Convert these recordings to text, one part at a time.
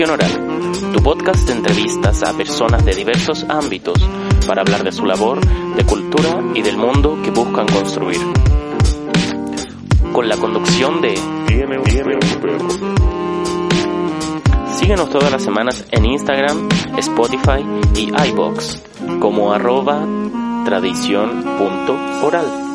Tradición Oral, tu podcast de entrevistas a personas de diversos ámbitos para hablar de su labor, de cultura y del mundo que buscan construir. Con la conducción de... Síguenos todas las semanas en Instagram, Spotify y iBox como arroba tradición.oral.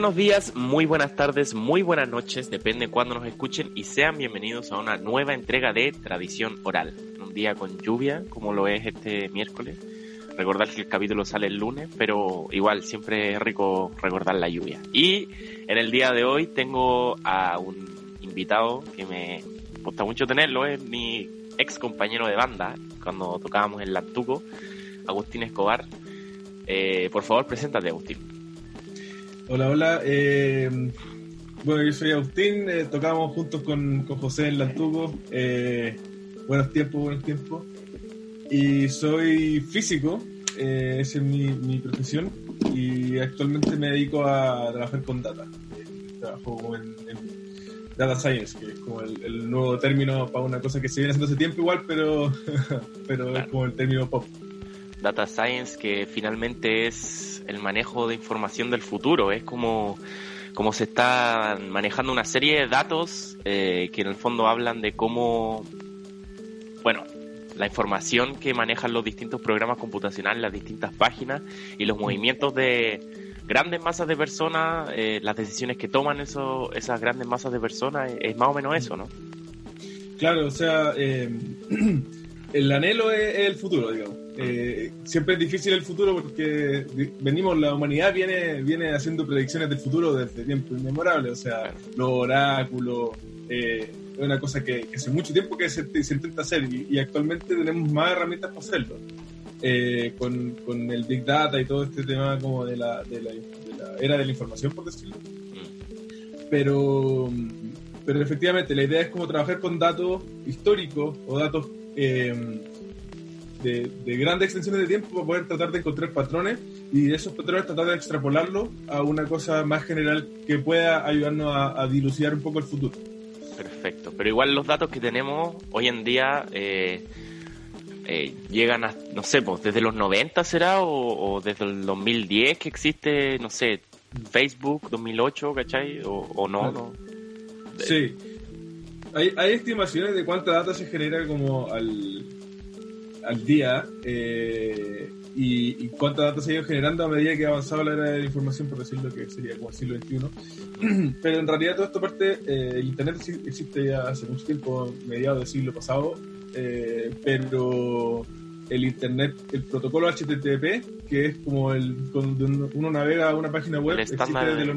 buenos días, muy buenas tardes, muy buenas noches, depende de cuándo nos escuchen y sean bienvenidos a una nueva entrega de Tradición Oral. Un día con lluvia, como lo es este miércoles. Recordar que el capítulo sale el lunes, pero igual siempre es rico recordar la lluvia. Y en el día de hoy tengo a un invitado que me gusta mucho tenerlo, es mi ex compañero de banda cuando tocábamos en Lantuco, Agustín Escobar. Eh, por favor, preséntate, Agustín. Hola, hola. Eh, bueno, yo soy Agustín, eh, tocamos juntos con, José en Lantuco. Eh, buenos tiempos, buenos tiempos. Y soy físico, esa es mi, profesión. Y actualmente me dedico a trabajar con data. trabajo en, Data Science, que es como el, nuevo término para una cosa que se viene haciendo hace tiempo igual, pero, pero es como el término pop. Data Science que finalmente es el manejo de información del futuro. Es como, como se está manejando una serie de datos eh, que en el fondo hablan de cómo, bueno, la información que manejan los distintos programas computacionales, las distintas páginas y los movimientos de grandes masas de personas, eh, las decisiones que toman eso, esas grandes masas de personas, es más o menos eso, ¿no? Claro, o sea, eh, el anhelo es, el futuro, digamos. Eh, siempre es difícil el futuro porque venimos, la humanidad viene, viene haciendo predicciones del futuro desde tiempo inmemorable, o sea, los oráculos, eh, es una cosa que, hace mucho tiempo que se, intenta hacer y, actualmente tenemos más herramientas para hacerlo. Eh, con, con, el Big Data y todo este tema como de la, era de la información, por decirlo. Pero, pero efectivamente la idea es como trabajar con datos históricos o datos de, grandes extensiones de tiempo para poder tratar de encontrar patrones y esos patrones tratar de extrapolarlo a una cosa más general que pueda ayudarnos a, dilucidar un poco el futuro. Perfecto, pero igual los datos que tenemos hoy en día eh, eh, llegan a, no sé, pues desde los 90 será o, desde el 2010 que existe, no sé, Facebook 2008, ¿cachai? O, no, no. Sí. Hay, hay estimaciones de cuánta data se genera como al, al día eh, y, cuánta data se ha ido generando a medida que ha avanzado la era de la información, por decirlo que sería como el siglo XXI. Pero en realidad toda esta parte, eh, el Internet existe ya hace mucho tiempo, mediados del siglo pasado, eh, pero el Internet, el protocolo HTTP, que es como el cuando uno navega a una página web, existe desde los...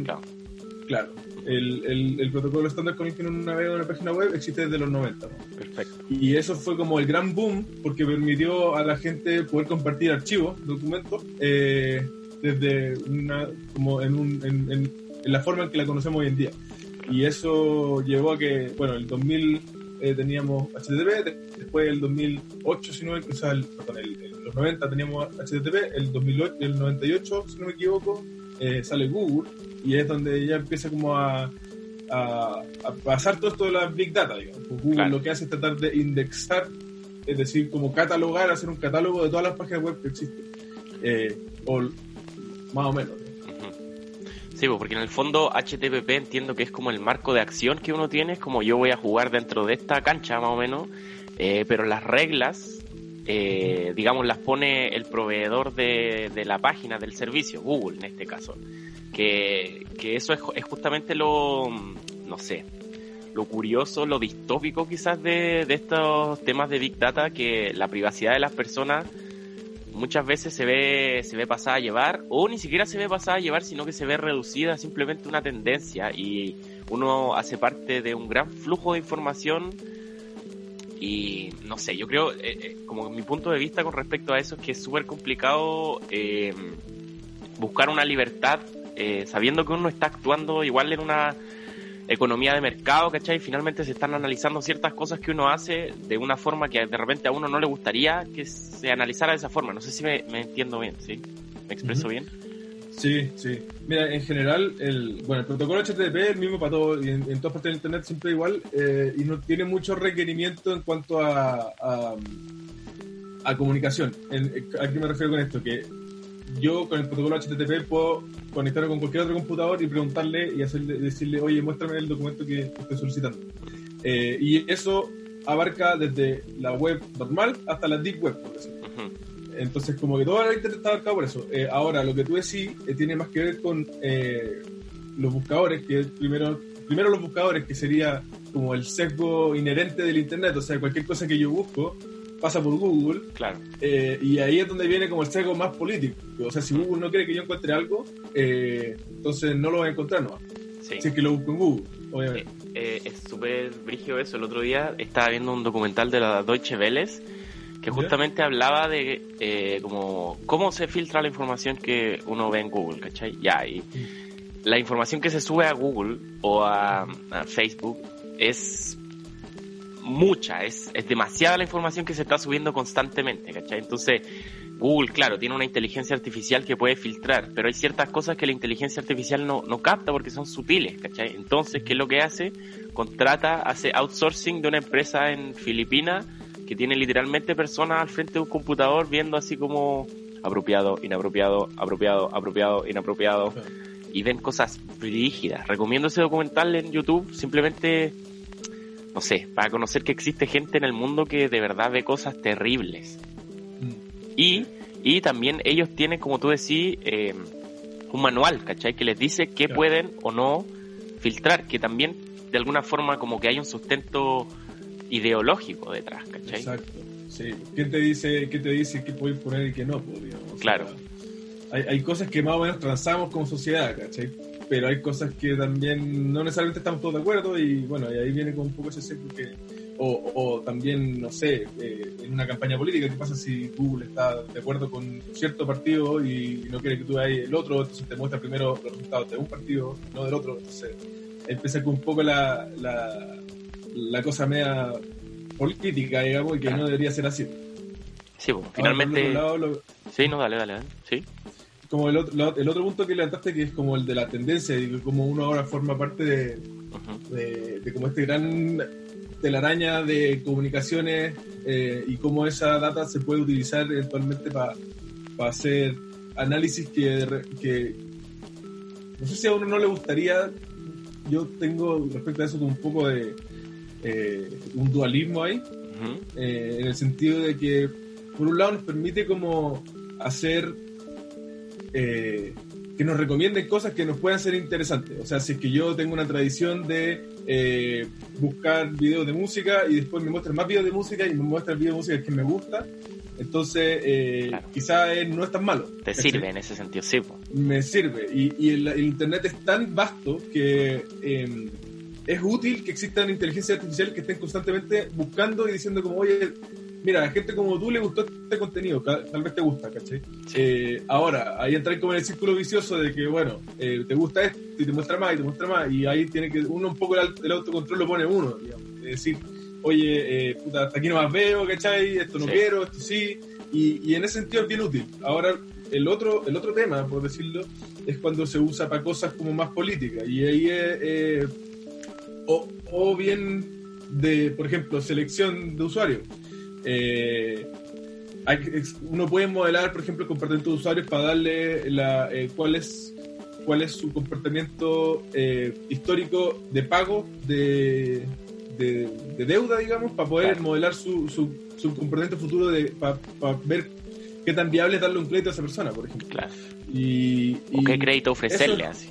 Claro, el, el, protocolo estándar con el que uno navega en una página web existe desde los 90. Perfecto. Y eso fue como el gran boom porque permitió a la gente poder compartir archivos, documentos, eh, desde una, como en, un, en, en, la forma en que la conocemos hoy en día. Y eso llevó a que, bueno, el 2000 eh, teníamos HTTP, después el 2008, si no, o sea, el, perdón, el, los 90 teníamos HTTP, el 2008, el 98, si no me equivoco, eh, sale Google y es donde ya empieza como a, a, pasar todo esto de la Big Data, digamos. Pues Google lo que hace es tratar de indexar, es decir, como catalogar, hacer un catálogo de todas las páginas web que existen. Eh, o más o menos. Sí, pues, porque en el fondo HTTP entiendo que es como el marco de acción que uno tiene, es como yo voy a jugar dentro de esta cancha más o menos, eh, pero las reglas eh, digamos, las pone el proveedor de, de, la página, del servicio, Google en este caso. Que, eso es, es, justamente lo, no sé, lo curioso, lo distópico quizás de, de estos temas de Big Data, que la privacidad de las personas muchas veces se ve, se ve pasada a llevar, o ni siquiera se ve pasada a llevar, sino que se ve reducida simplemente una tendencia y uno hace parte de un gran flujo de información y no sé, yo creo, eh, eh, como mi punto de vista con respecto a eso es que es súper complicado eh, buscar una libertad sabiendo que uno está actuando igual en una economía de mercado, ¿cachai? Finalmente se están analizando ciertas cosas que uno hace de una forma que de repente a uno no le gustaría que se analizara de esa forma. No sé si me, entiendo bien, ¿sí? ¿Me expreso bien? Sí, sí. Mira, en general, el, bueno, el protocolo HTTP es el mismo para todo, y en, todas partes del Internet siempre igual, eh, y no tiene mucho requerimiento en cuanto a, a, comunicación. ¿A qué me refiero con esto? Que yo con el protocolo HTTP puedo conectarme con cualquier otro computador y preguntarle y hacerle, decirle, oye, muéstrame el documento que estoy solicitando. Eh, y eso abarca desde la web normal hasta la deep web, por decirlo. Entonces, como que todo la internet está abarcado por eso. Eh, ahora, lo que tú decís eh, tiene más que ver con los buscadores, que primero, primero los buscadores, que sería como el sesgo inherente del internet, o sea, cualquier cosa que yo busco, pasa por Google. Claro. Eh, y ahí es donde viene como el sesgo más político. O sea, si Google no quiere que yo encuentre algo, eh, entonces no lo voy a encontrar, ¿no? Sí. Si es que lo busco en Google, obviamente. Eh, es súper brígido eso. El otro día estaba viendo un documental de la Deutsche Welle que justamente hablaba de como cómo se filtra la información que uno ve en Google, ¿cachai? Ya, y mm. la información que se sube a Google o a Facebook es mucha, es, es demasiada la información que se está subiendo constantemente, ¿cachai? Entonces, Google, claro, tiene una inteligencia artificial que puede filtrar, pero hay ciertas cosas que la inteligencia artificial no, no capta porque son sutiles, ¿cachai? Entonces, ¿qué es lo que hace? Contrata, hace outsourcing de una empresa en Filipinas que tiene literalmente personas al frente de un computador viendo así como apropiado, inapropiado, apropiado, apropiado, inapropiado. Y ven cosas rígidas. Recomiendo ese documental en YouTube. Simplemente no sé, para conocer que existe gente en el mundo que de verdad ve cosas terribles. Mm. Y, y también ellos tienen, como tú decís, eh, un manual, ¿cachai? Que les dice qué pueden o no filtrar, que también de alguna forma como que hay un sustento ideológico detrás, ¿cachai? Exacto, sí. ¿Quién te dice qué te dice qué puedes poner y qué no? Pues, claro. hay, hay cosas que más o menos transamos como sociedad, ¿cachai? pero hay cosas que también no necesariamente estamos todos de acuerdo y bueno, y ahí viene con un poco ese sesgo que, o, o, también, no sé, eh, en una campaña política, ¿qué pasa si Google está de acuerdo con cierto partido y no quiere que tú veas el otro? Entonces te muestra primero los resultados de un partido, no del otro. Entonces empieza con un poco la, la, la cosa media política, digamos, y que no debería ser así. Sí, pues, finalmente... Sí, no, dale, dale, dale. Sí como el otro, el otro punto que levantaste, que es como el de la tendencia, y como uno ahora forma parte de, de, como este gran telaraña de comunicaciones eh, y cómo esa data se puede utilizar eventualmente para hacer análisis que, que no sé si a uno no le gustaría, yo tengo respecto a eso como un poco de eh, un dualismo ahí, eh, en el sentido de que por un lado nos permite como hacer eh, que nos recomienden cosas que nos puedan ser interesantes. O sea, si es que yo tengo una tradición de eh, buscar videos de música y después me muestran más videos de música y me muestran videos de música que me gusta, entonces eh, quizá no es tan malo. Te sirve en ese sentido, sí. Me sirve. Y, el, Internet es tan vasto que em, es útil que existan inteligencias artificiales que estén constantemente buscando y diciendo como, oye, mira, a gente como tú le gustó este contenido, tal vez te gusta, ¿cachai? Eh, ahora, ahí entra como en el círculo vicioso de que, bueno, eh, te gusta esto y te muestra más y te muestra más, y ahí tiene que, uno un poco el, autocontrol lo pone uno, digamos, es decir, oye, eh, puta, hasta aquí no más veo, ¿cachai? Esto no quiero, esto sí, y, en ese sentido es bien útil. Ahora, el otro, el otro tema, por decirlo, es cuando se usa para cosas como más políticas, y ahí es, o, o bien de, por ejemplo, selección de usuarios eh, uno puede modelar, por ejemplo, el comportamiento de usuarios para darle la, eh, cuál, es, cuál es su comportamiento eh, histórico de pago de, de, deuda, digamos, para poder modelar su, su, su, comportamiento futuro de, para, ver qué tan viable es darle un crédito a esa persona, por ejemplo. Claro. Y, o qué crédito ofrecerle así.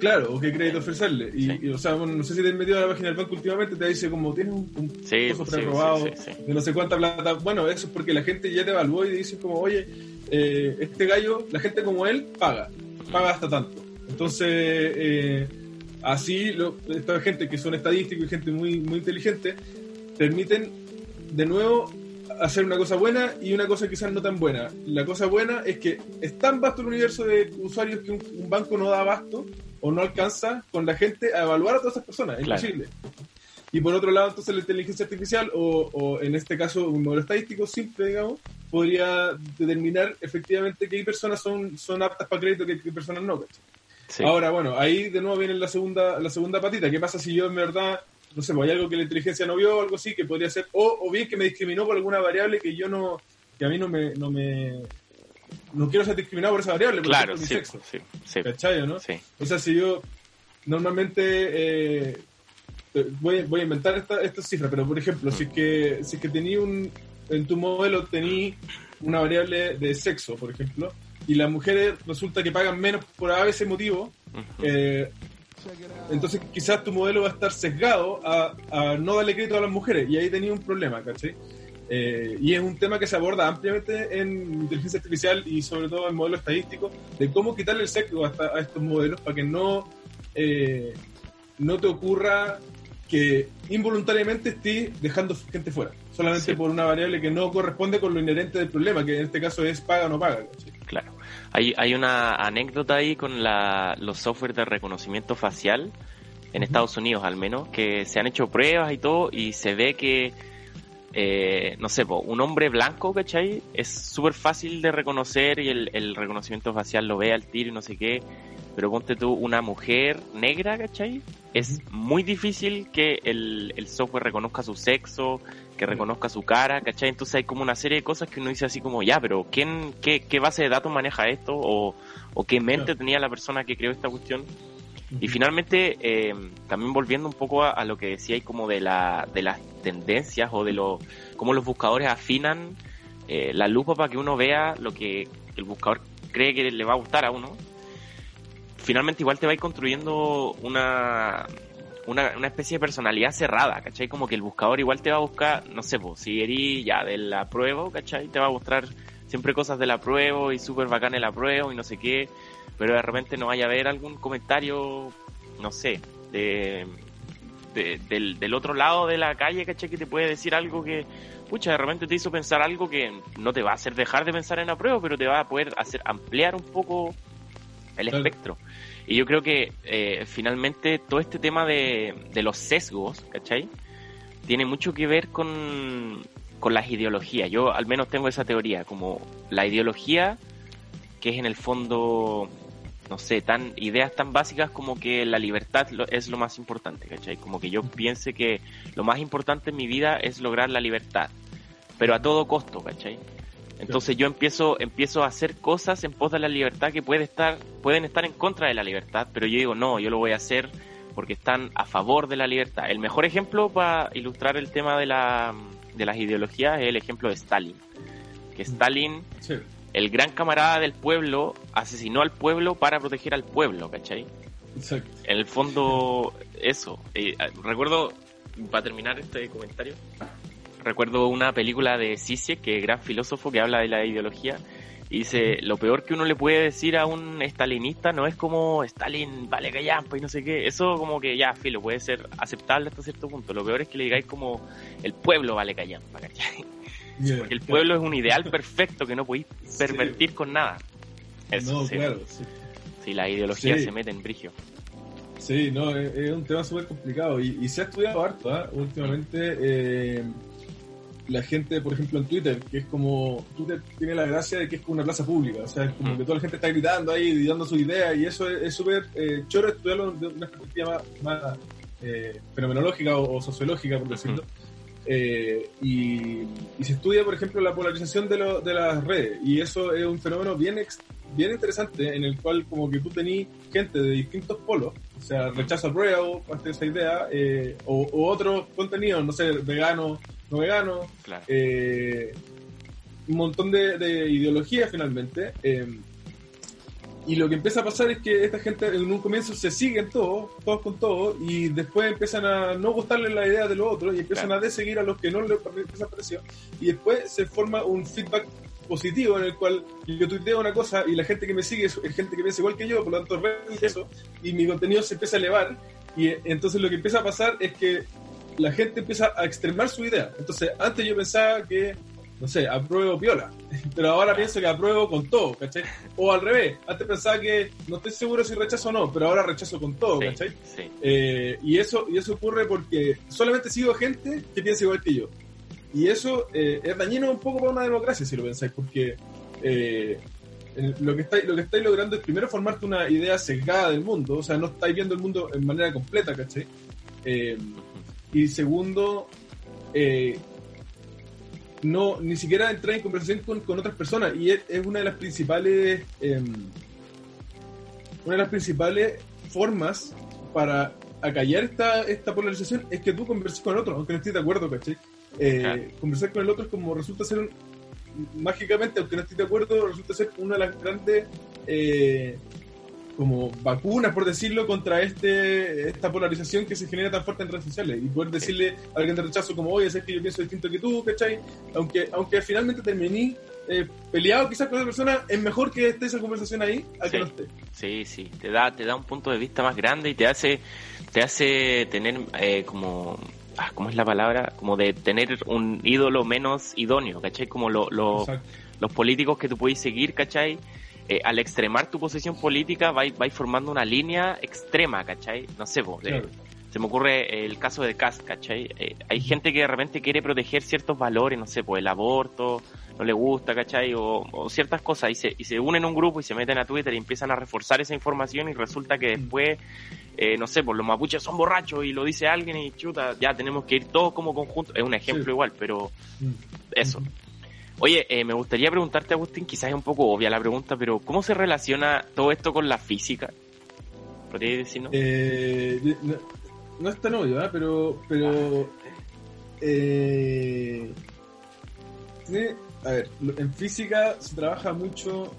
Claro, o qué crédito ofrecerle. Y, o sea, no sé si te has metido a la página del banco últimamente, te dice como tienes un, un sí, preaprobado de no sé cuánta plata. Bueno, eso es porque la gente ya te evaluó y dice como, oye, eh, este gallo, la gente como él, paga, paga hasta tanto. Entonces, eh, así, lo, esta gente que son estadísticos y gente muy, muy inteligente, permiten de nuevo hacer una cosa buena y una cosa quizás no tan buena. La cosa buena es que es tan vasto el universo de usuarios que un, banco no da abasto o no alcanza con la gente a evaluar a todas esas personas. Es imposible. Y por otro lado, entonces la inteligencia artificial, o, en este caso un modelo estadístico simple, digamos, podría determinar efectivamente qué personas son, son aptas para crédito y qué personas no. Ahora, bueno, ahí de nuevo viene la segunda, la segunda patita. ¿Qué pasa si yo en verdad, no sé, pues hay algo que la inteligencia no vio o algo así, que podría ser, o, o bien que me discriminó por alguna variable que yo no, que a mí no me, no me, no quiero ser discriminado por esa variable, por claro, mi sexo. Sí, sí. ¿Cachai, no? Sí. O sea, si yo normalmente eh, voy, voy, a inventar esta, esta cifra, pero por ejemplo, si es que, si es que tenía un, en tu modelo tení una variable de sexo, por ejemplo, y las mujeres resulta que pagan menos por ese motivo, eh, entonces quizás tu modelo va a estar sesgado a, a, no darle crédito a las mujeres, y ahí tenía un problema, ¿cachai? Eh, y es un tema que se aborda ampliamente en inteligencia artificial y sobre todo en modelos estadísticos, de cómo quitarle el sexo a, a estos modelos para que no, eh, no te ocurra que involuntariamente estés dejando gente fuera, solamente por una variable que no corresponde con lo inherente del problema, que en este caso es paga o no paga. Claro. Hay, hay una anécdota ahí con la, los softwares de reconocimiento facial, en Estados Unidos al menos, que se han hecho pruebas y todo, y se ve que eh, no sé, un hombre blanco, ¿cachai? Es súper fácil de reconocer y el, reconocimiento facial lo ve al tiro y no sé qué. Pero ponte tú una mujer negra, ¿cachai? Es muy difícil que el, software reconozca su sexo, que reconozca su cara, ¿cachai? Entonces hay como una serie de cosas que uno dice así como, ya, pero ¿quién, qué, qué base de datos maneja esto? ¿O, o qué mente tenía la persona que creó esta cuestión? Y finalmente, eh, también volviendo un poco a, lo que decía ahí como de, la, de las tendencias o de lo, cómo los buscadores afinan eh, la lupa para que uno vea lo que el buscador cree que le va a gustar a uno. Finalmente igual te va a ir construyendo una, una, una, especie de personalidad cerrada, ¿cachai? Como que el buscador igual te va a buscar, no sé, pues, si eres ya de la prueba, ¿cachai? Te va a mostrar siempre cosas de la prueba y súper bacán el la prueba y no sé qué pero de repente no vaya a haber algún comentario, no sé, de, del, otro lado de la calle, ¿cachai? Que te puede decir algo que, pucha, de repente te hizo pensar algo que no te va a hacer dejar de pensar en la prueba, pero te va a poder hacer ampliar un poco el espectro. Y yo creo que eh, finalmente todo este tema de, de los sesgos, ¿cachai? Tiene mucho que ver con, con las ideologías. Yo al menos tengo esa teoría, como la ideología que es en el fondo no sé, tan ideas tan básicas como que la libertad es lo más importante, ¿cachai? Como que yo piense que lo más importante en mi vida es lograr la libertad, pero a todo costo, ¿cachai? Entonces yo empiezo, empiezo a hacer cosas en pos de la libertad que puede estar, pueden estar en contra de la libertad, pero yo digo, no, yo lo voy a hacer porque están a favor de la libertad. El mejor ejemplo para ilustrar el tema de, la, de las ideologías es el ejemplo de Stalin. Que Stalin el gran camarada del pueblo asesinó al pueblo para proteger al pueblo, ¿cachai? Exacto. En el fondo, eso. Eh, recuerdo, para terminar este comentario, recuerdo una película de Zizek, que es gran filósofo que habla de la ideología, y dice, lo peor que uno le puede decir a un estalinista no es como Stalin vale callampa y no sé qué. Eso como que ya, filo, puede ser aceptable hasta cierto punto. Lo peor es que le digáis como el pueblo vale callampa, ¿cachai? Porque el pueblo es un ideal perfecto que no podéis pervertir con nada. Eso, no, claro, sí. la ideología se mete en brigio. Sí, no, es, un tema súper complicado y, se ha estudiado harto, ¿eh? Últimamente, eh, la gente, por ejemplo, en Twitter, que es como, Twitter tiene la gracia de que es como una plaza pública, o sea, es como mm. que toda la gente está gritando ahí y dando su idea y eso es súper eh, choro estudiarlo de una perspectiva más, eh, fenomenológica o, sociológica, por decirlo. Eh, y, se estudia, por ejemplo, la polarización de, de, las redes. Y eso es un fenómeno bien, bien interesante en el cual como que tú tenés gente de distintos polos, o sea, rechazo al prueba, parte de esa idea, eh, o, otros contenidos, no sé, vegano, no vegano, eh, un montón de, de ideología finalmente. Y lo que empieza a pasar es que esta gente en un comienzo se siguen todos, todos con todos, y después empiezan a no gustarle la idea de los otros y empiezan a deseguir a los que no les pareció. Y después se forma un feedback positivo en el cual yo tuiteo una cosa y la gente que me sigue es gente que piensa igual que yo, por lo tanto eso, y mi contenido se empieza a elevar. Y entonces lo que empieza a pasar es que la gente empieza a extremar su idea. Entonces, antes yo pensaba que no sé, apruebo piola, pero ahora pienso que apruebo con todo, ¿cachai? O al revés, antes pensaba que no estoy seguro si rechazo o no, pero ahora rechazo con todo, ¿cachai? Eh, y, eso, y eso ocurre porque solamente sigo gente que piensa igual que yo. Y eso eh, es dañino un poco para una democracia, si lo pensáis, porque eh, lo, que estáis, lo que estáis logrando es primero formarte una idea sesgada del mundo, o sea, no estáis viendo el mundo en manera completa, ¿cachai? y segundo, no ni siquiera entrar en conversación con, otras personas y es, una de las principales em, una de las principales formas para acallar esta, esta polarización es que tú converses con el otro, aunque no estés de acuerdo, ¿cachai? Eh, conversar con el otro es como resulta ser un, mágicamente, aunque no estés de acuerdo, resulta ser una de las grandes eh, como vacunas, por decirlo, contra este esta polarización que se genera tan fuerte en redes sociales y poder decirle a alguien de rechazo como, oye, es que yo pienso distinto que tú, ¿cachai? Aunque, aunque finalmente terminé eh, peleado quizás con esa persona, es mejor que esté esa conversación ahí a que no esté. Sí, sí, te da, te da un punto de vista más grande y te hace, te hace tener eh, como... Ah, ¿Cómo es la palabra? Como de tener un ídolo menos idóneo, ¿cachai? Como lo, los políticos que tú puedes seguir, ¿cachai? Eh, al extremar tu posición política vais, formando una línea extrema, ¿cachai? No sé, vos, se me ocurre el caso de Kass, ¿cachai? Eh, hay gente que de repente quiere proteger ciertos valores, no sé, pues el aborto, no le gusta, ¿cachai? O, ciertas cosas, y se, y se unen a un grupo y se meten a Twitter y empiezan a reforzar esa información y resulta que mm. después, eh, no sé, pues los mapuches son borrachos y lo dice alguien y chuta, ya tenemos que ir todos como conjunto. Es un ejemplo igual, pero mm. eso. Oye, eh, me gustaría preguntarte, Agustín, quizás es un poco obvia la pregunta, pero ¿cómo se relaciona todo esto con la física? ¿Podrías decirnos? Eh, no, no, es tan obvio, ¿eh? pero, pero eh, a ver, en física se trabaja mucho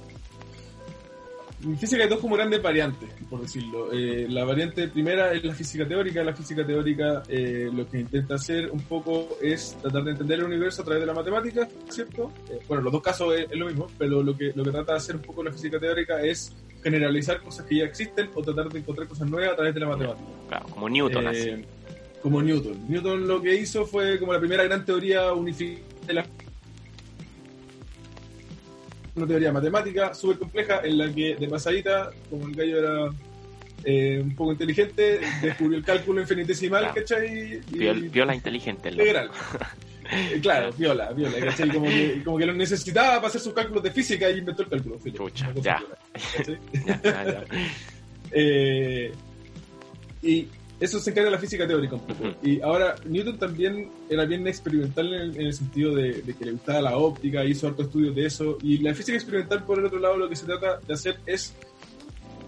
en física hay dos como grandes variantes, por decirlo. Eh, la variante primera es la física teórica. La física teórica eh, lo que intenta hacer un poco es tratar de entender el universo a través de la matemática, ¿cierto? Eh, bueno, los dos casos es, lo mismo, pero lo que, lo que trata de hacer un poco la física teórica es generalizar cosas que ya existen o tratar de encontrar cosas nuevas a través de la matemática. Claro, como Newton, así. Como Newton. Newton lo que hizo fue como la primera gran teoría unificada de la una teoría matemática súper compleja en la que de pasadita, como el gallo era eh, un poco inteligente, descubrió el cálculo infinitesimal, ¿cachai? Y, viola inteligente. Integral. Eh, claro, viola, viola, ¿cachai? Como que, como que lo necesitaba para hacer sus cálculos de física y inventó el cálculo. Chucha, ya. ya, ya, eh, y eso se encarga de la física teórica un poco. Y ahora, Newton también era bien experimental en el, sentido de, que le gustaba la óptica, hizo harto estudios de eso. Y la física experimental, por el otro lado, lo que se trata de hacer es,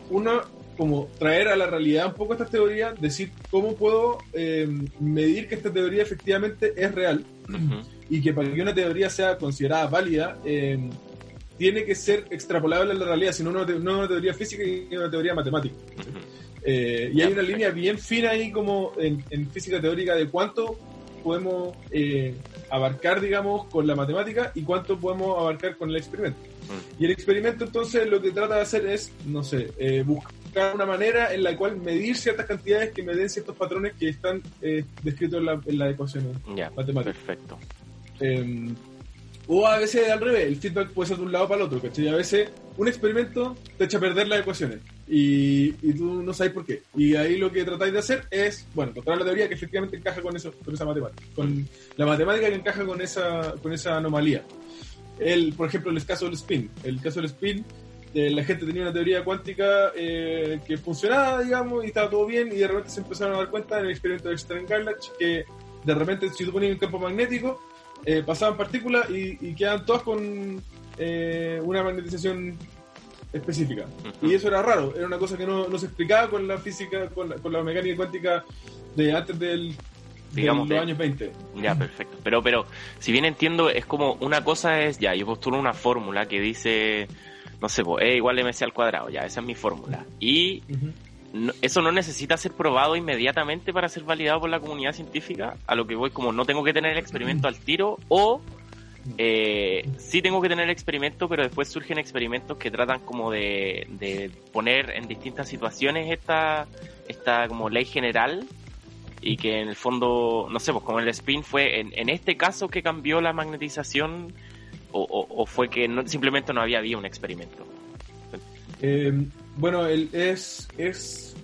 uno, como traer a la realidad un poco esta teoría, decir cómo puedo eh, medir que esta teoría efectivamente es real y que para que una teoría sea considerada válida, eh, tiene que ser extrapolable a la realidad, sino no, no una teoría física y una teoría matemática. Eh, y hay una línea bien fina ahí como en, física teórica de cuánto podemos eh, abarcar, digamos, con la matemática y cuánto podemos abarcar con el experimento. Mm. Y el experimento entonces lo que trata de hacer es, no sé, eh, buscar una manera en la cual medir ciertas cantidades que me den ciertos patrones que están descritos en la, en la ecuación matemática. Perfecto. Em, o a veces al revés, el feedback puede ser de un lado para el otro, ¿cachai? A veces un experimento te echa a perder las ecuaciones y, tú no sabes por qué. Y ahí lo que tratáis de hacer es, bueno, encontrar la teoría que efectivamente encaja con eso, con esa matemática, con la matemática que encaja con esa, con esa anomalía. El, por ejemplo, el caso del spin. El caso del spin, eh, la gente tenía una teoría cuántica eh, que funcionaba, digamos, y estaba todo bien, y de repente se empezaron a dar cuenta en el experimento de Stern Garlach que de repente si tú ponías un campo magnético, eh, pasaban partículas y, y quedaban todas con una magnetización específica. Y eso era raro, era una cosa que no, no se explicaba con la física, con la, con la mecánica cuántica de antes del, digamos de los años 20. Ya, perfecto. Pero, pero, si bien entiendo, es como una cosa es, ya, yo postulo una fórmula que dice, no sé, pues, E igual MC al cuadrado, ya, esa es mi fórmula. Y eso no necesita ser probado inmediatamente para ser validado por la comunidad científica, a lo que voy como no tengo que tener el experimento al tiro o eh, sí tengo que tener experimento, pero después surgen experimentos que tratan como de, poner en distintas situaciones esta, esta como ley general y que en el fondo, no sé, pues como el spin fue en, en este caso que cambió la magnetización o, o, fue que no, simplemente no había habido un experimento. Eh, bueno, el, es, es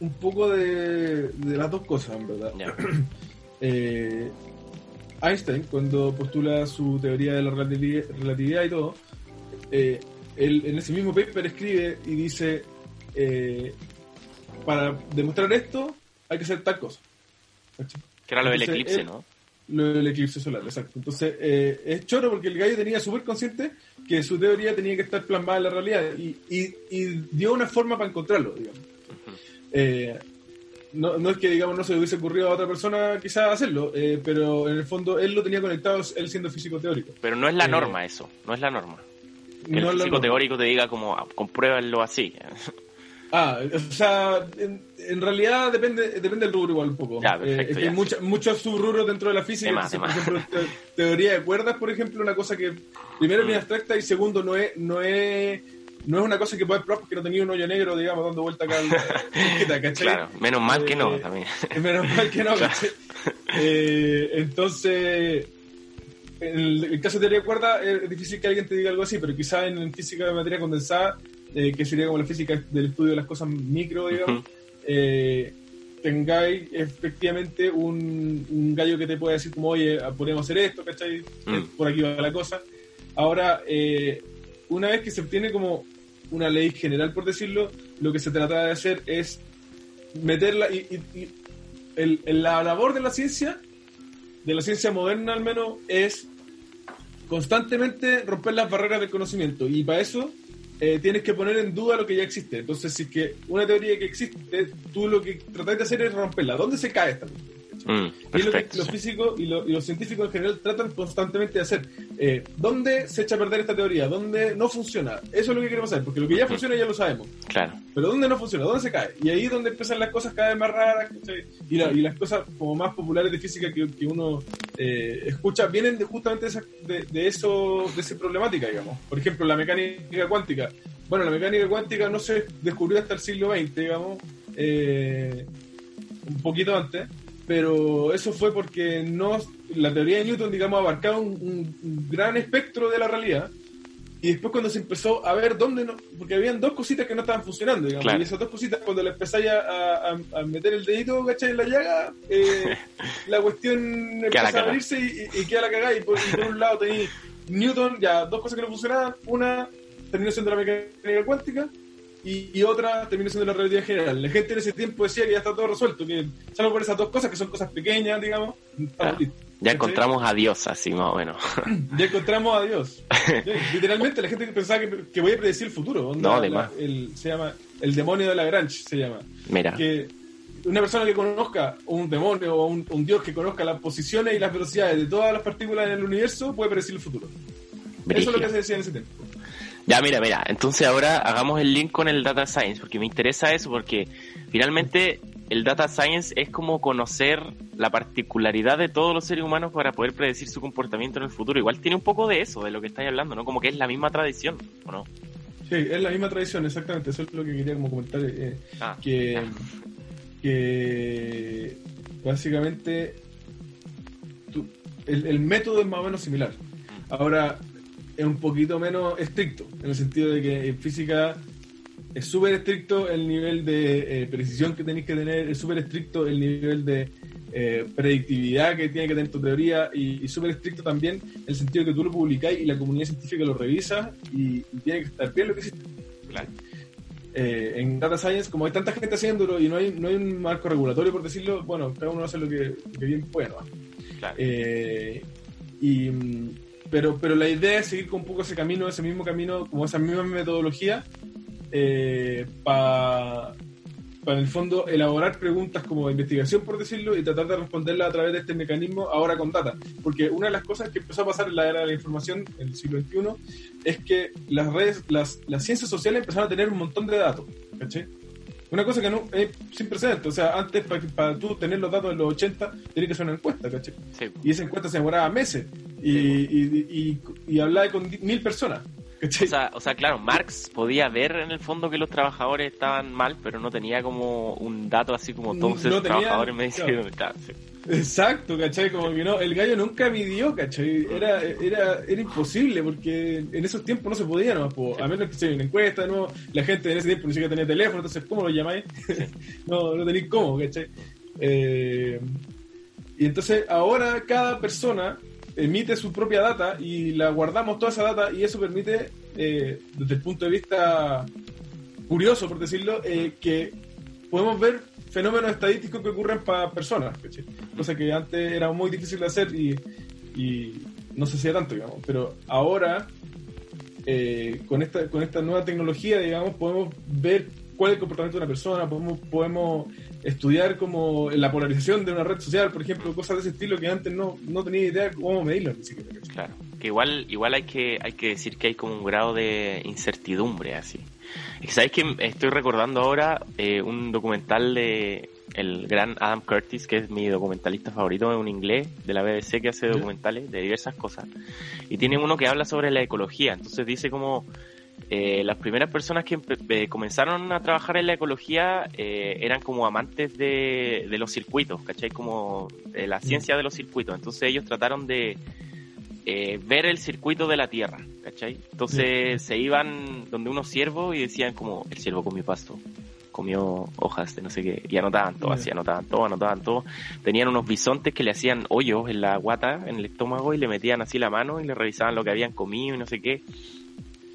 un poco de, de las dos cosas, en verdad. eh, Einstein, cuando postula su teoría de la relatividad y todo, eh, él, en ese mismo paper escribe y dice, eh, para demostrar esto hay que hacer tal cosa. Que era lo del eclipse, ¿no? Lo del eclipse solar, exacto. Entonces, eh, es choro porque el gallo tenía súper consciente que su teoría tenía que estar plasmada en la realidad y, y, dio una forma para encontrarlo, digamos. No, no es que, digamos, no se le hubiese ocurrido a otra persona quizás hacerlo, eh, pero en el fondo él lo tenía conectado, él siendo físico teórico. Pero no es la eh, norma eso, no es la norma. Que el físico teórico te diga como, ah, compruébanlo así. Ah, o sea, en, realidad depende depende del rubro igual un poco. Eh, es que hay muchos subrubros dentro de la física. por ejemplo, teoría de cuerdas, por ejemplo, una cosa que primero es muy mm. abstracta y segundo no es, no es no es una cosa que puedes probar porque no tenía un hoyo negro, digamos, dando vuelta acá al Claro, menos mal que no, eh, también. Menos mal que no, eh, entonces, en el, caso de teoría de cuerda es difícil que alguien te diga algo así, pero quizá en, física de materia condensada, eh, que sería como la física del estudio de las cosas micro, digamos, tengáis efectivamente un, gallo que te pueda decir como, oye, podemos hacer esto, ¿cachai? Mm. Por aquí va la cosa. Ahora, una vez que se obtiene como una ley general, por decirlo, lo que se trata de hacer es meterla y, la labor de la ciencia, de la ciencia moderna al menos, es constantemente romper las barreras del conocimiento y para eso eh, tienes que poner en duda lo que ya existe. Entonces, si es que una teoría que existe, tú lo que tratas de hacer es romperla. ¿Dónde se cae esta? Mm, y lo que los físicos y, los científicos en general tratan constantemente de hacer. Eh, ¿Dónde se echa a perder esta teoría? ¿Dónde no funciona? Eso es lo que queremos saber, porque lo que ya funciona ya lo sabemos. Claro. Pero ¿dónde no funciona? ¿Dónde se cae? Y ahí es donde empiezan las cosas cada vez más raras y, las cosas como más populares de física que, uno eh, escucha vienen de, justamente de, de, eso, de esa problemática, digamos. Por ejemplo, la mecánica cuántica. Bueno, la mecánica cuántica no se descubrió hasta el siglo XX, digamos, eh, un poquito antes pero eso fue porque no la teoría de Newton, digamos, abarcaba un, gran espectro de la realidad. Y después cuando se empezó a ver dónde no, porque habían dos cositas que no estaban funcionando, digamos, y esas dos cositas cuando le empezáis a, a, meter el dedito, ¿cachai? En la llaga, eh, la cuestión empezó a abrirse y, queda la cagada. Y por, un lado tenéis Newton, ya dos cosas que no funcionaban, una terminó siendo la mecánica cuántica, y, otra termina siendo la realidad general. La gente en ese tiempo decía que ya está todo resuelto, que salvo por esas dos cosas, que son cosas pequeñas, digamos, Ya encontramos a Dios, así más o menos. Ya encontramos a Dios. Literalmente, la gente pensaba que, voy a predecir el futuro. no, además. se llama el demonio de la Grange, se llama. Mira. Que una persona que conozca un demonio o un, un, dios que conozca las posiciones y las velocidades de todas las partículas en el universo puede predecir el futuro. Eso es lo que se decía en ese tiempo. Ya, mira, mira. Entonces ahora hagamos el link con el data science, porque me interesa eso, porque finalmente el data science es como conocer la particularidad de todos los seres humanos para poder predecir su comportamiento en el futuro. Igual tiene un poco de eso, de lo que estáis hablando, ¿no? Como que es la misma tradición, ¿o no? Sí, es la misma tradición, exactamente. Eso es lo que quería como comentar. Eh, ah, que, que básicamente el, el método es más o menos similar. Ahora, es un poquito menos estricto, en el sentido de que en física es súper estricto el nivel de eh, precisión que tenéis que tener, es súper estricto el nivel de eh, predictividad que tiene que tener tu teoría y, súper estricto también el sentido de que tú lo publicáis y la comunidad científica lo revisa y, tiene que estar bien lo que hiciste. Claro. Eh, en Data Science, como hay tanta gente haciéndolo y no hay, no hay un marco regulatorio, por decirlo, bueno, cada uno hace lo que, bien puede. Claro. y mm, pero, pero la idea es seguir con un poco ese camino, ese mismo camino, como esa misma metodología, eh, para en el fondo elaborar preguntas como investigación, por decirlo, y tratar de responderlas a través de este mecanismo ahora con data. Porque una de las cosas que empezó a pasar en la era de la información en el siglo XXI es que las redes, las, las ciencias sociales empezaron a tener un montón de datos. ¿caché? Una cosa que no es sin precedentes. O sea, antes para, para tú tener los datos de los 80, tenías que hacer una encuesta, ¿caché? Y esa encuesta se demoraba meses y, y, y, hablaba con mil personas. O sea, o sea, claro, Marx podía ver en el fondo que los trabajadores estaban mal, pero no tenía como un dato así como todos esos trabajadores me dicen, Exacto, ¿cachai? Como que no, el gallo nunca midió, ¿cachai? Era, era, era imposible porque en esos tiempos no se podía, ¿no? a menos que se una encuesta, ¿no? La gente en ese tiempo ni siquiera tenía teléfono, entonces, ¿cómo lo llamáis? no, no tenéis cómo, ¿cachai? Eh, y entonces ahora cada persona emite su propia data y la guardamos toda esa data y eso permite, eh, desde el punto de vista curioso, por decirlo, eh, que podemos ver fenómenos estadísticos que ocurren para personas, cosa que antes era muy difícil de hacer y, no se hacía tanto, digamos. Pero ahora, eh, con, esta, con esta nueva tecnología, digamos, podemos ver cuál es el comportamiento de una persona, podemos, podemos estudiar como la polarización de una red social, por ejemplo, cosas de ese estilo que antes no, no tenía idea cómo medirlo. Claro, que igual, igual hay que, hay que decir que hay como un grado de incertidumbre así. ¿Sabes que Estoy recordando ahora eh, un documental de el gran Adam Curtis, que es mi documentalista favorito, es un inglés de la BBC que hace documentales de diversas cosas. Y tiene uno que habla sobre la ecología. Entonces dice como eh, las primeras personas que eh, comenzaron a trabajar en la ecología eran como amantes de, de los circuitos, ¿cachai? Como de la ciencia de los circuitos. Entonces ellos trataron de eh, ver el circuito de la Tierra, ¿cachai? Entonces se iban donde unos ciervos y decían como, el ciervo comió pasto, comió hojas de no sé qué, y anotaban todo, así anotaban todo, anotaban todo. Tenían unos bisontes que le hacían hoyos en la guata, en el estómago, y le metían así la mano y le revisaban lo que habían comido y no sé qué.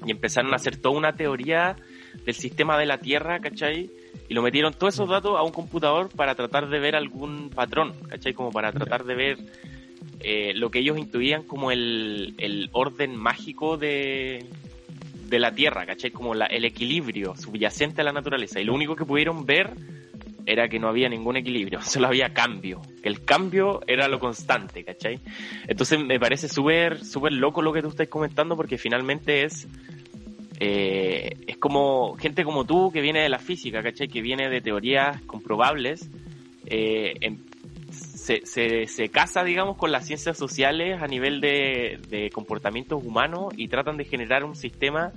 Y empezaron a hacer toda una teoría del sistema de la Tierra, ¿cachai? Y lo metieron todos esos datos a un computador para tratar de ver algún patrón, ¿cachai? Como para tratar de ver eh, lo que ellos intuían como el, el orden mágico de, de la Tierra, ¿cachai? Como la, el equilibrio subyacente a la naturaleza. Y lo único que pudieron ver era que no había ningún equilibrio, solo había cambio, que el cambio era lo constante, ¿cachai? Entonces me parece súper súper loco lo que tú estás comentando porque finalmente es eh, es como gente como tú que viene de la física, ¿cachai? Que viene de teorías comprobables, eh, se, se, se, casa, digamos, con las ciencias sociales a nivel de, de comportamientos humanos y tratan de generar un sistema,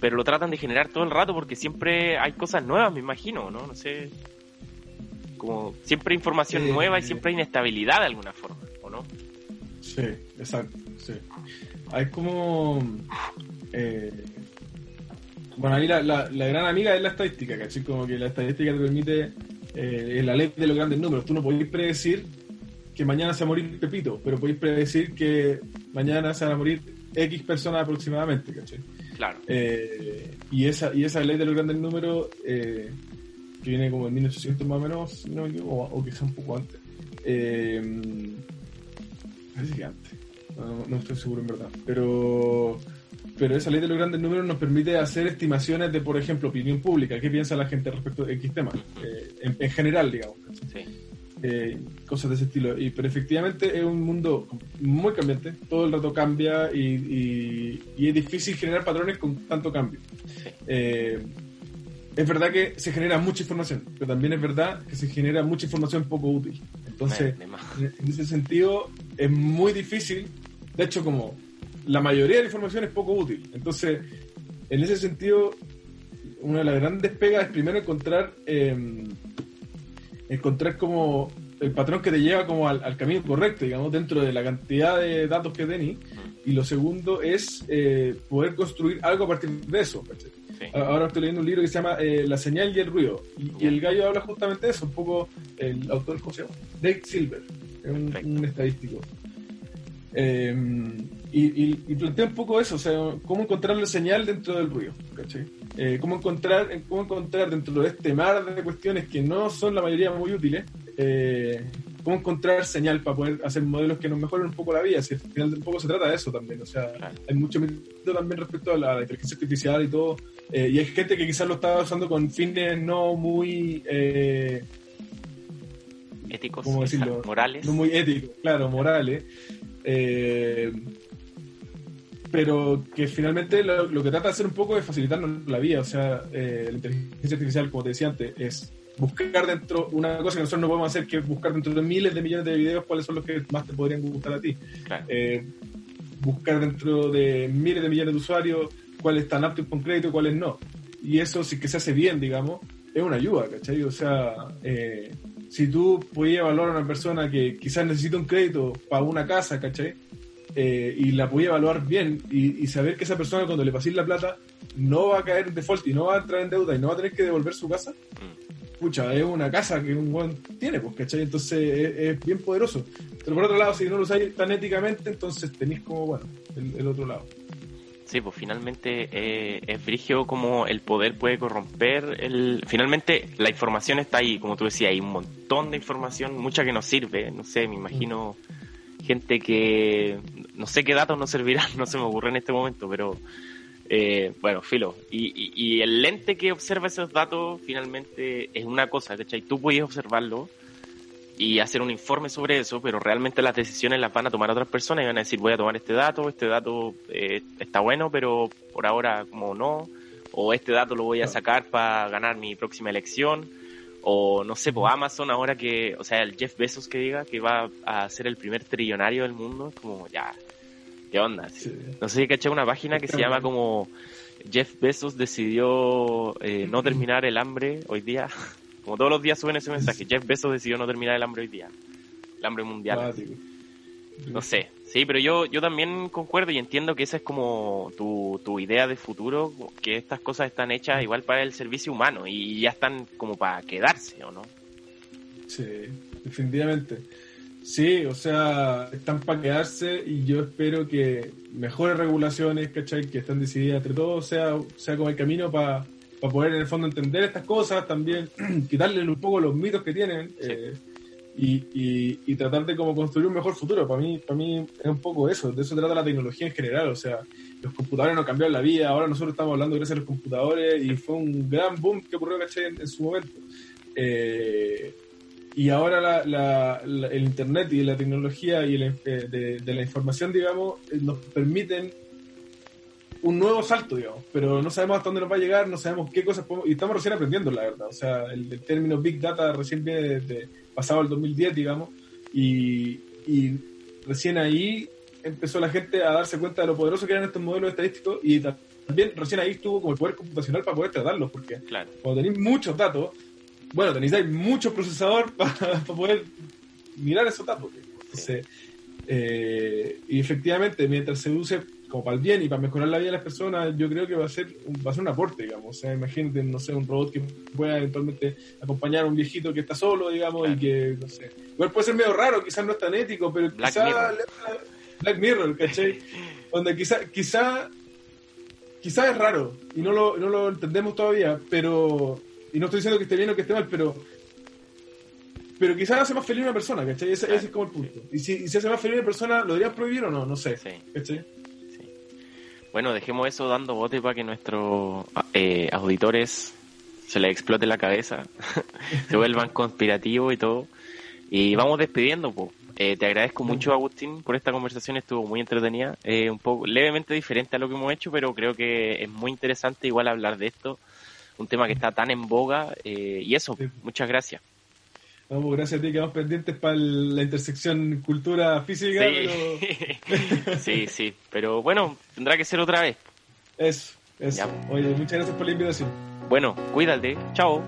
pero lo tratan de generar todo el rato porque siempre hay cosas nuevas, me imagino, ¿no? No sé. Como siempre hay información nueva y siempre hay inestabilidad de alguna forma, ¿o no? Sí, exacto, sí. Hay como... Eh, bueno, ahí la, la, la, gran amiga es la estadística, ¿cachai? Como que la estadística te permite eh, la ley de los grandes números. Tú no podéis predecir que mañana se va a morir Pepito, pero podéis predecir que mañana se van a morir X personas aproximadamente, ¿cachai? Claro. Eh, y, esa, y esa ley de los grandes números, eh, que viene como en 1800 más o menos, no o, o quizá un poco antes. Eh, parece que antes. no estoy seguro en verdad. Pero pero esa ley de los grandes números nos permite hacer estimaciones de, por ejemplo, opinión pública. ¿Qué piensa la gente respecto de X tema? Eh, en, general, digamos. Eh, cosas de ese estilo. Y, pero efectivamente es un mundo muy cambiante, todo el rato cambia y, es difícil generar patrones con tanto cambio. Eh, es verdad que se genera mucha información, pero también es verdad que se genera mucha información poco útil. Entonces, en ese sentido, es muy difícil. De hecho, como la mayoría de la información es poco útil. Entonces, en ese sentido, una de las grandes pegas es primero encontrar eh, encontrar como el patrón que te lleva como al, camino correcto, digamos, dentro de la cantidad de datos que tenés. Y lo segundo es eh, poder construir algo a partir de eso. Ahora estoy leyendo un libro que se llama eh, La señal y el ruido. Y, el gallo habla justamente de eso, un poco el autor, ¿cómo se llama? Dave Silver, es un, estadístico. Eh, y, y, plantea un poco eso, o sea, cómo encontrar la señal dentro del ruido, ¿cachai? Eh, cómo, encontrar, cómo encontrar dentro de este mar de cuestiones que no son la mayoría muy útiles, eh, cómo encontrar señal para poder hacer modelos que nos mejoren un poco la vida, si al final un poco se trata de eso también, o sea, hay mucho mito también respecto a la, inteligencia artificial y todo, eh, y hay gente que quizás lo está usando con fines no muy... éticos, ¿cómo decirlo? morales. No muy éticos, claro, morales. Eh, pero que finalmente lo, que trata de hacer un poco es facilitarnos la vida. O sea, eh, la inteligencia artificial, como te decía antes, es buscar dentro, una cosa que nosotros no podemos hacer, que es buscar dentro de miles de millones de videos cuáles son los que más te podrían gustar a ti. Eh, buscar dentro de miles de millones de usuarios cuáles están aptos con crédito y cuáles no. Y eso, si que se hace bien, digamos, es una ayuda, ¿cachai? O sea, eh, si tú puedes evaluar a una persona que quizás necesita un crédito para una casa, ¿cachai? Eh, y la puedes evaluar bien y, saber que esa persona cuando le paséis la plata no va a caer en default y no va a entrar en deuda y no va a tener que devolver su casa, pucha, es una casa que un buen tiene, pues, ¿cachai? Entonces es, bien poderoso. Pero por otro lado, si no lo usáis tan éticamente, entonces tenéis como, bueno, el otro lado. Sí, pues finalmente eh, es brigio como el poder puede corromper. El... Finalmente la información está ahí, como tú decías, hay un montón de información, mucha que nos sirve. No sé, me imagino gente que no sé qué datos nos servirán, no se me ocurre en este momento, pero eh, bueno, filo. Y, y, el lente que observa esos datos finalmente es una cosa, ¿cachai? Tú puedes observarlo y hacer un informe sobre eso, pero realmente las decisiones las van a tomar otras personas y van a decir voy a tomar este dato, este dato eh, está bueno, pero por ahora como no, o este dato lo voy a sacar para ganar mi próxima elección, o no sé, pues Amazon ahora que, o sea, el Jeff Bezos que diga que va a ser el primer trillonario del mundo, es como ya, ¿qué onda? No sé si caché una página que se llama como Jeff Bezos decidió eh, no terminar el hambre hoy día. Como todos los días suben ese mensaje, Jeff Bezos decidió no terminar el hambre hoy día. El hambre mundial. No sé, sí, pero yo, yo también concuerdo y entiendo que esa es como tu, tu idea de futuro, que estas cosas están hechas igual para el servicio humano y ya están como para quedarse, ¿o no? Sí, definitivamente. Sí, o sea, están para quedarse y yo espero que mejores regulaciones, ¿cachai? Que están decididas entre todos, sea, sea como el camino para para poder en el fondo entender estas cosas, también quitarle un poco los mitos que tienen eh, y, y, tratar de como construir un mejor futuro. Para mí, para mí es un poco eso, de eso trata la tecnología en general, o sea, los computadores nos cambiaron la vida, ahora nosotros estamos hablando gracias a los computadores y fue un gran boom que ocurrió, ¿cachai? En, su momento. Eh, y ahora la, el Internet y la tecnología y eh, de, de, la información, digamos, nos permiten un nuevo salto, digamos, pero no sabemos hasta dónde nos va a llegar, no sabemos qué cosas podemos, y estamos recién aprendiendo, la verdad, o sea, el, término Big Data recién viene desde pasado el 2010, digamos, y, recién ahí empezó la gente a darse cuenta de lo poderoso que eran estos modelos estadísticos y también recién ahí estuvo como el poder computacional para poder tratarlos, porque cuando tenéis muchos datos, bueno, tenéis mucho procesador para, poder mirar esos datos. Entonces, eh, y efectivamente, mientras se use como para el bien y para mejorar la vida de las personas, yo creo que va a ser un, va a ser un aporte, digamos. O sea, imagínate, no sé, un robot que pueda eventualmente acompañar a un viejito que está solo, digamos, y que, no sé. Igual puede ser medio raro, quizás no es tan ético, pero quizás. Black Mirror, ¿cachai? Donde quizás quizá, quizá es raro y no lo, no lo entendemos todavía, pero. Y no estoy diciendo que esté bien o que esté mal, pero pero quizás hace más feliz una persona, ¿cachai? Ese, ese, es como el punto. Y si, si hace más feliz una persona, ¿lo deberías prohibir o no? No sé. ¿cachai? Bueno, dejemos eso dando bote para que nuestros eh, auditores se les explote la cabeza, se vuelvan conspirativos y todo. Y vamos despidiendo, pues. te agradezco mucho, Agustín, por esta conversación, estuvo muy entretenida, eh, un poco levemente diferente a lo que hemos hecho, pero creo que es muy interesante igual hablar de esto, un tema que está tan en boga, y eso, muchas gracias. Vamos, gracias a ti, quedamos pendientes para la intersección cultura física. Sí. sí, sí, pero bueno, tendrá que ser otra vez. Eso, eso. Oye, muchas gracias por la invitación. Bueno, cuídate, chao.